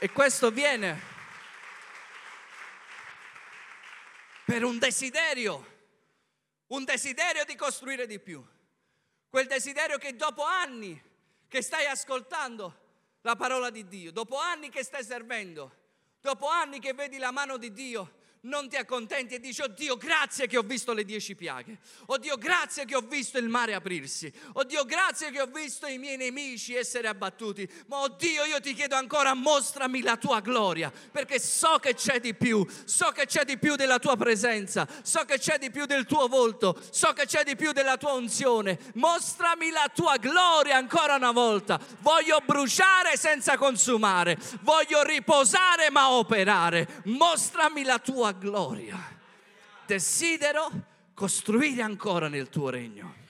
E questo viene per un desiderio, un desiderio di costruire di più. Quel desiderio che dopo anni che stai ascoltando la parola di Dio, dopo anni che stai servendo, dopo anni che vedi la mano di Dio, non ti accontenti e dici, oh Dio, grazie che ho visto le dieci piaghe. Oh Dio, grazie che ho visto il mare aprirsi. Oh Dio, grazie che ho visto i miei nemici essere abbattuti. Ma oh Dio, io ti chiedo ancora, mostrami la tua gloria, perché so che c'è di più. So che c'è di più della tua presenza. So che c'è di più del tuo volto. So che c'è di più della tua unzione. Mostrami la tua gloria ancora una volta. Voglio bruciare senza consumare. Voglio riposare ma operare. Mostrami la tua gloria. Desidero costruire ancora nel tuo regno.